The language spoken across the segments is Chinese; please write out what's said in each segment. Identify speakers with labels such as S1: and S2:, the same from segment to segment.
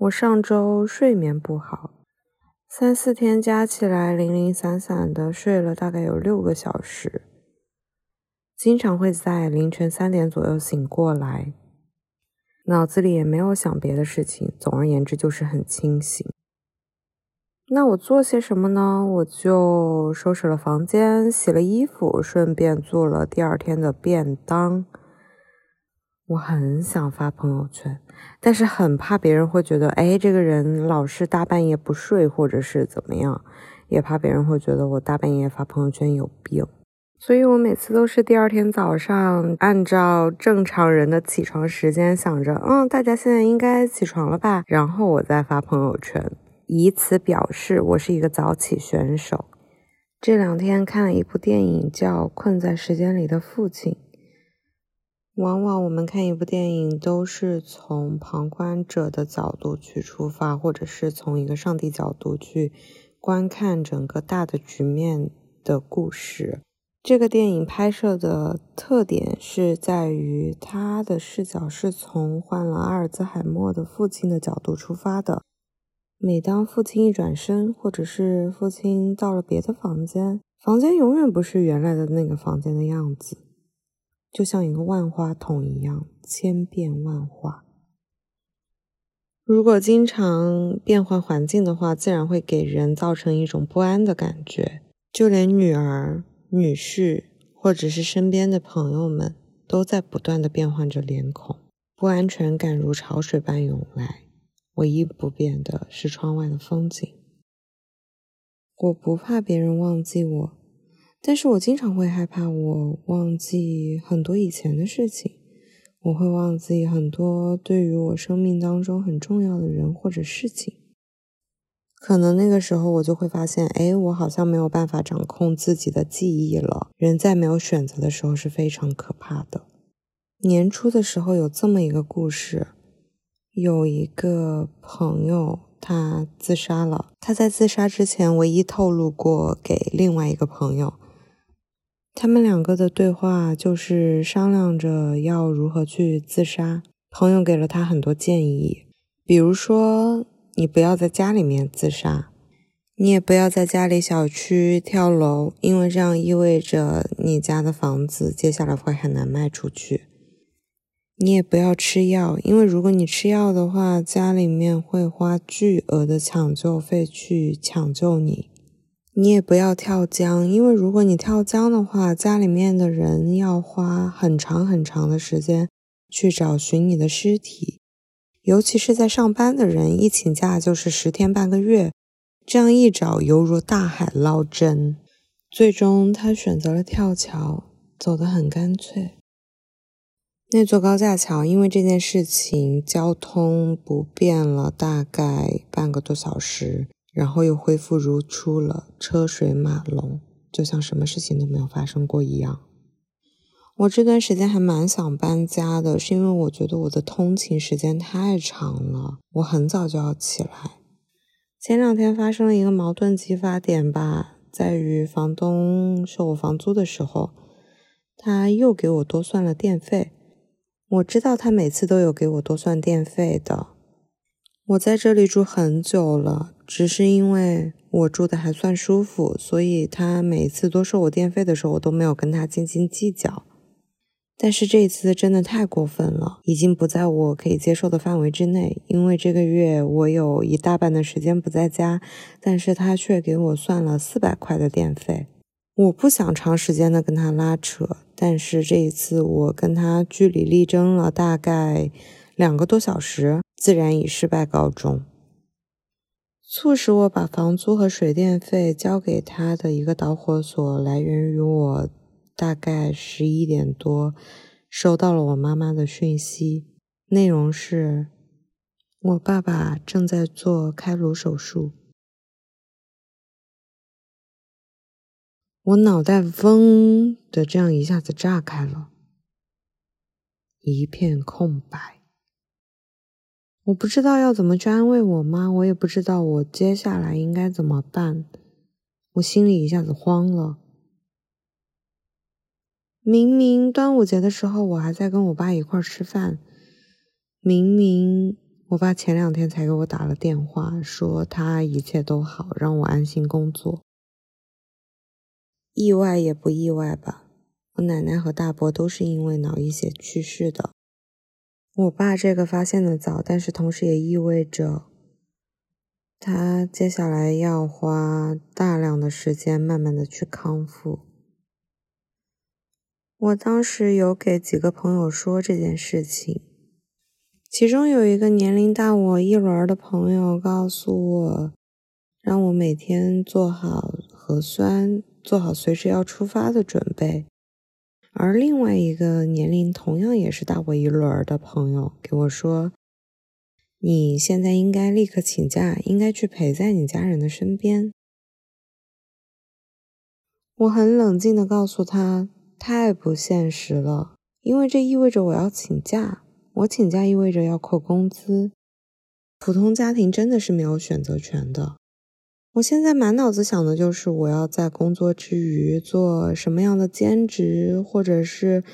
S1: 我上周睡眠不好，三四天加起来零零散散的睡了大概有六个小时，经常会在凌晨三点左右醒过来，脑子里也没有想别的事情，总而言之就是很清醒。那我做些什么呢？我就收拾了房间，洗了衣服，顺便做了第二天的便当。我很想发朋友圈，但是很怕别人会觉得，哎，这个人老是大半夜不睡，或者是怎么样，也怕别人会觉得我大半夜发朋友圈有病，所以我每次都是第二天早上，按照正常人的起床时间想着，嗯，大家现在应该起床了吧，然后我再发朋友圈，以此表示我是一个早起选手。这两天看了一部电影，叫《困在时间里的父亲》。往往我们看一部电影，都是从旁观者的角度去出发，或者是从一个上帝角度去观看整个大的局面的故事。这个电影拍摄的特点是在于，他的视角是从患了阿尔兹海默的父亲的角度出发的。每当父亲一转身，或者是父亲到了别的房间，房间永远不是原来的那个房间的样子。就像一个万花筒一样，千变万化。如果经常变换环境的话，自然会给人造成一种不安的感觉。就连女儿、女婿，或者是身边的朋友们，都在不断的变换着脸孔，不安全感如潮水般涌来。唯一不变的是窗外的风景。我不怕别人忘记我。但是我经常会害怕，我忘记很多以前的事情，我会忘记很多对于我生命当中很重要的人或者事情。可能那个时候我就会发现，哎，我好像没有办法掌控自己的记忆了。人在没有选择的时候是非常可怕的。年初的时候有这么一个故事，有一个朋友。他自杀了。他在自杀之前唯一透露过给另外一个朋友，他们两个的对话就是商量着要如何去自杀。朋友给了他很多建议，比如说你不要在家里面自杀，你也不要在家里小区跳楼，因为这样意味着你家的房子接下来会很难卖出去。你也不要吃药，因为如果你吃药的话，家里面会花巨额的抢救费去抢救你。你也不要跳江，因为如果你跳江的话，家里面的人要花很长很长的时间去找寻你的尸体，尤其是在上班的人，一请假就是十天半个月，这样一找犹如大海捞针。最终，他选择了跳桥，走得很干脆。那座高架桥因为这件事情交通不便了，大概半个多小时，然后又恢复如初了，车水马龙，就像什么事情都没有发生过一样。我这段时间还蛮想搬家的，是因为我觉得我的通勤时间太长了，我很早就要起来。前两天发生了一个矛盾激发点吧，在于房东收我房租的时候，他又给我多算了电费。我知道他每次都有给我多算电费的。我在这里住很久了，只是因为我住的还算舒服，所以他每次多收我电费的时候，我都没有跟他斤斤计较。但是这一次真的太过分了，已经不在我可以接受的范围之内。因为这个月我有一大半的时间不在家，但是他却给我算了四百块的电费。我不想长时间的跟他拉扯，但是这一次我跟他据理力争了大概两个多小时，自然以失败告终。促使我把房租和水电费交给他的一个导火索，来源于我大概十一点多收到了我妈妈的讯息，内容是我爸爸正在做开颅手术。我脑袋嗡的这样一下子炸开了，一片空白。我不知道要怎么去安慰我妈，我也不知道我接下来应该怎么办。我心里一下子慌了。明明端午节的时候我还在跟我爸一块儿吃饭，明明我爸前两天才给我打了电话，说他一切都好，让我安心工作。意外也不意外吧，我奶奶和大伯都是因为脑溢血去世的。我爸这个发现的早，但是同时也意味着他接下来要花大量的时间，慢慢的去康复。我当时有给几个朋友说这件事情。其中有一个年龄大我一轮的朋友告诉我，让我每天做好核酸，做好随时要出发的准备。而另外一个年龄同样也是大我一轮的朋友给我说：“你现在应该立刻请假，应该去陪在你家人的身边。”我很冷静的告诉他：“太不现实了，因为这意味着我要请假。”我请假意味着要扣工资，普通家庭真的是没有选择权的。我现在满脑子想的就是我要在工作之余做什么样的兼职，或者是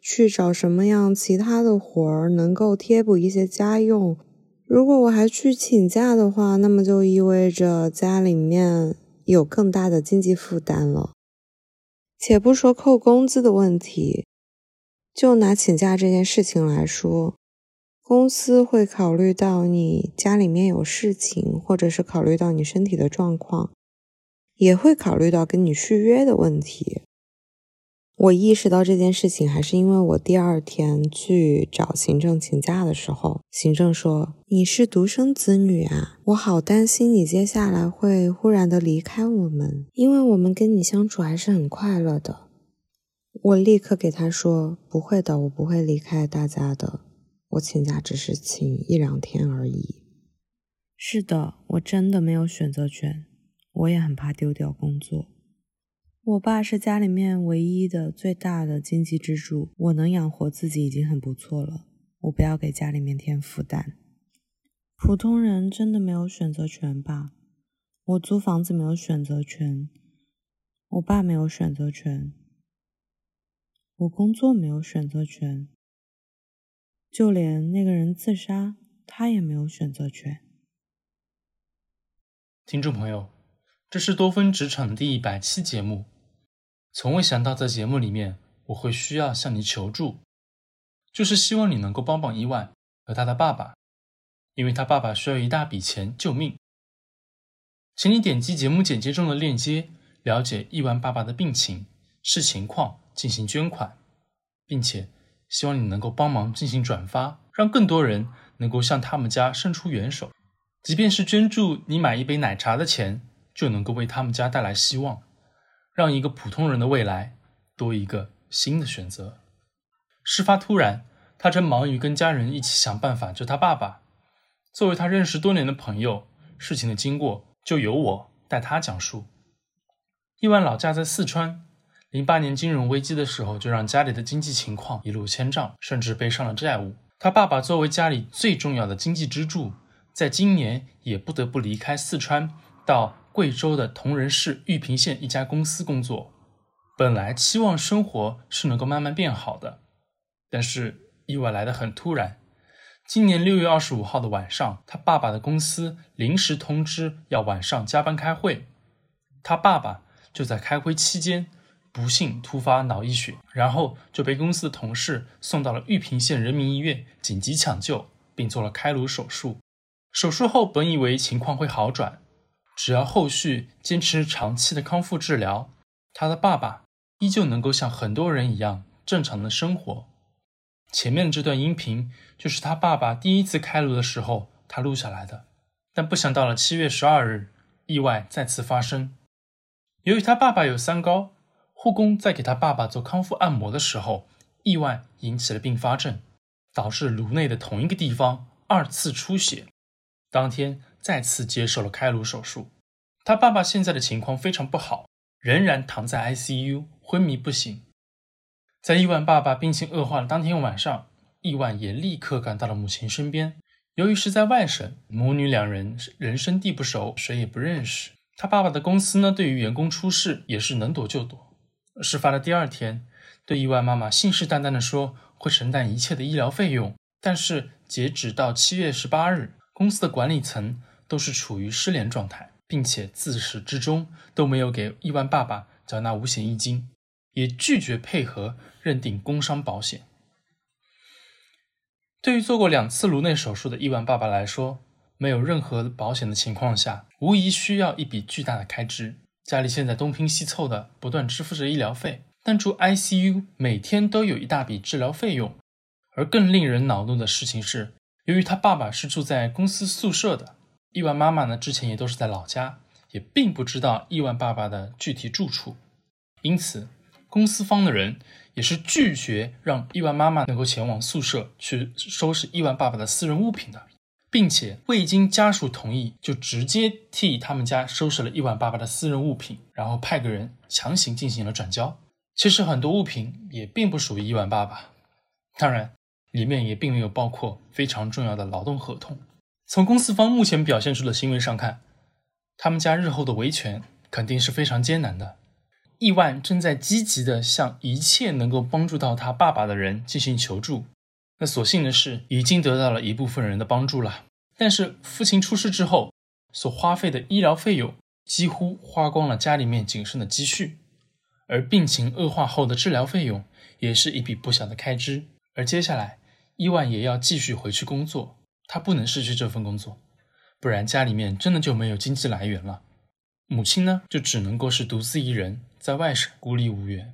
S1: 去找什么样其他的活儿，能够贴补一些家用。如果我还去请假的话，那么就意味着家里面有更大的经济负担了。且不说扣工资的问题。就拿请假这件事情来说，公司会考虑到你家里面有事情，或者是考虑到你身体的状况，也会考虑到跟你续约的问题。我意识到这件事情，还是因为我第二天去找行政请假的时候，行政说你是独生子女啊，我好担心你接下来会忽然的离开我们，因为我们跟你相处还是很快乐的。我立刻给他说：“不会的，我不会离开大家的。我请假只是请一两天而已。”是的，我真的没有选择权。我也很怕丢掉工作。我爸是家里面唯一的、最大的经济支柱，我能养活自己已经很不错了。我不要给家里面添负担。普通人真的没有选择权吧？我租房子没有选择权，我爸没有选择权。我工作没有选择权，就连那个人自杀，他也没有选择权。
S2: 听众朋友，这是多芬职场第一百期节目。从未想到在节目里面我会需要向你求助，就是希望你能够帮帮伊万和他的爸爸，因为他爸爸需要一大笔钱救命。请你点击节目简介中的链接，了解伊万爸爸的病情、视情况。进行捐款，并且希望你能够帮忙进行转发，让更多人能够向他们家伸出援手。即便是捐助你买一杯奶茶的钱，就能够为他们家带来希望，让一个普通人的未来多一个新的选择。事发突然，他正忙于跟家人一起想办法救他爸爸。作为他认识多年的朋友，事情的经过就由我代他讲述。亿万老家在四川。零八年金融危机的时候，就让家里的经济情况一路千丈，甚至背上了债务。他爸爸作为家里最重要的经济支柱，在今年也不得不离开四川，到贵州的铜仁市玉屏县一家公司工作。本来期望生活是能够慢慢变好的，但是意外来得很突然。今年六月二十五号的晚上，他爸爸的公司临时通知要晚上加班开会，他爸爸就在开会期间。不幸突发脑溢血，然后就被公司的同事送到了玉屏县人民医院紧急抢救，并做了开颅手术。手术后，本以为情况会好转，只要后续坚持长期的康复治疗，他的爸爸依旧能够像很多人一样正常的生活。前面这段音频就是他爸爸第一次开颅的时候他录下来的，但不想到了七月十二日，意外再次发生。由于他爸爸有三高。护工在给他爸爸做康复按摩的时候，意外引起了并发症，导致颅内的同一个地方二次出血。当天再次接受了开颅手术。他爸爸现在的情况非常不好，仍然躺在 ICU 昏迷不醒。在亿万爸爸病情恶化的当天晚上，亿万也立刻赶到了母亲身边。由于是在外省，母女两人人生地不熟，谁也不认识。他爸爸的公司呢，对于员工出事也是能躲就躲。事发的第二天，对意外妈妈信誓旦旦地说会承担一切的医疗费用，但是截止到七月十八日，公司的管理层都是处于失联状态，并且自始至终都没有给亿万爸爸缴纳五险一金，也拒绝配合认定工伤保险。对于做过两次颅内手术的亿万爸爸来说，没有任何保险的情况下，无疑需要一笔巨大的开支。家里现在东拼西凑的，不断支付着医疗费，但住 ICU 每天都有一大笔治疗费用。而更令人恼怒的事情是，由于他爸爸是住在公司宿舍的，亿万妈妈呢之前也都是在老家，也并不知道亿万爸爸的具体住处，因此公司方的人。也是拒绝让亿万妈妈能够前往宿舍去收拾亿万爸爸的私人物品的，并且未经家属同意就直接替他们家收拾了亿万爸爸的私人物品，然后派个人强行进行了转交。其实很多物品也并不属于亿万爸爸，当然里面也并没有包括非常重要的劳动合同。从公司方目前表现出的行为上看，他们家日后的维权肯定是非常艰难的。亿万正在积极的向一切能够帮助到他爸爸的人进行求助。那所幸的是，已经得到了一部分人的帮助了。但是父亲出事之后，所花费的医疗费用几乎花光了家里面仅剩的积蓄，而病情恶化后的治疗费用也是一笔不小的开支。而接下来，伊万也要继续回去工作，他不能失去这份工作，不然家里面真的就没有经济来源了。母亲呢，就只能够是独自一人。在外省孤立无援，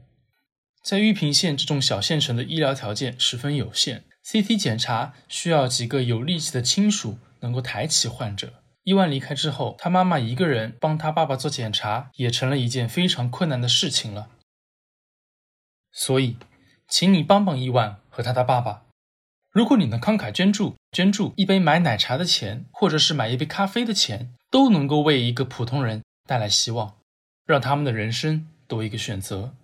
S2: 在玉屏县这种小县城的医疗条件十分有限，CT 检查需要几个有力气的亲属能够抬起患者。伊万离开之后，他妈妈一个人帮他爸爸做检查，也成了一件非常困难的事情了。所以，请你帮帮伊万和他的爸爸。如果你能慷慨捐助，捐助一杯买奶茶的钱，或者是买一杯咖啡的钱，都能够为一个普通人带来希望，让他们的人生。多一个选择。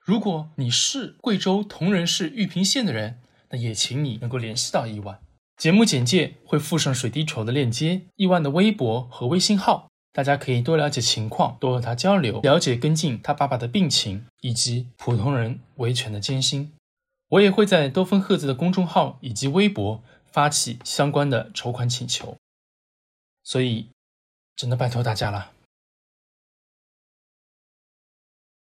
S2: 如果你是贵州铜仁市玉屏县的人，那也请你能够联系到亿万。节目简介会附上水滴筹的链接，亿万的微博和微信号，大家可以多了解情况，多和他交流，了解跟进他爸爸的病情以及普通人维权的艰辛。我也会在多芬赫兹的公众号以及微博发起相关的筹款请求，所以真的拜托大家了。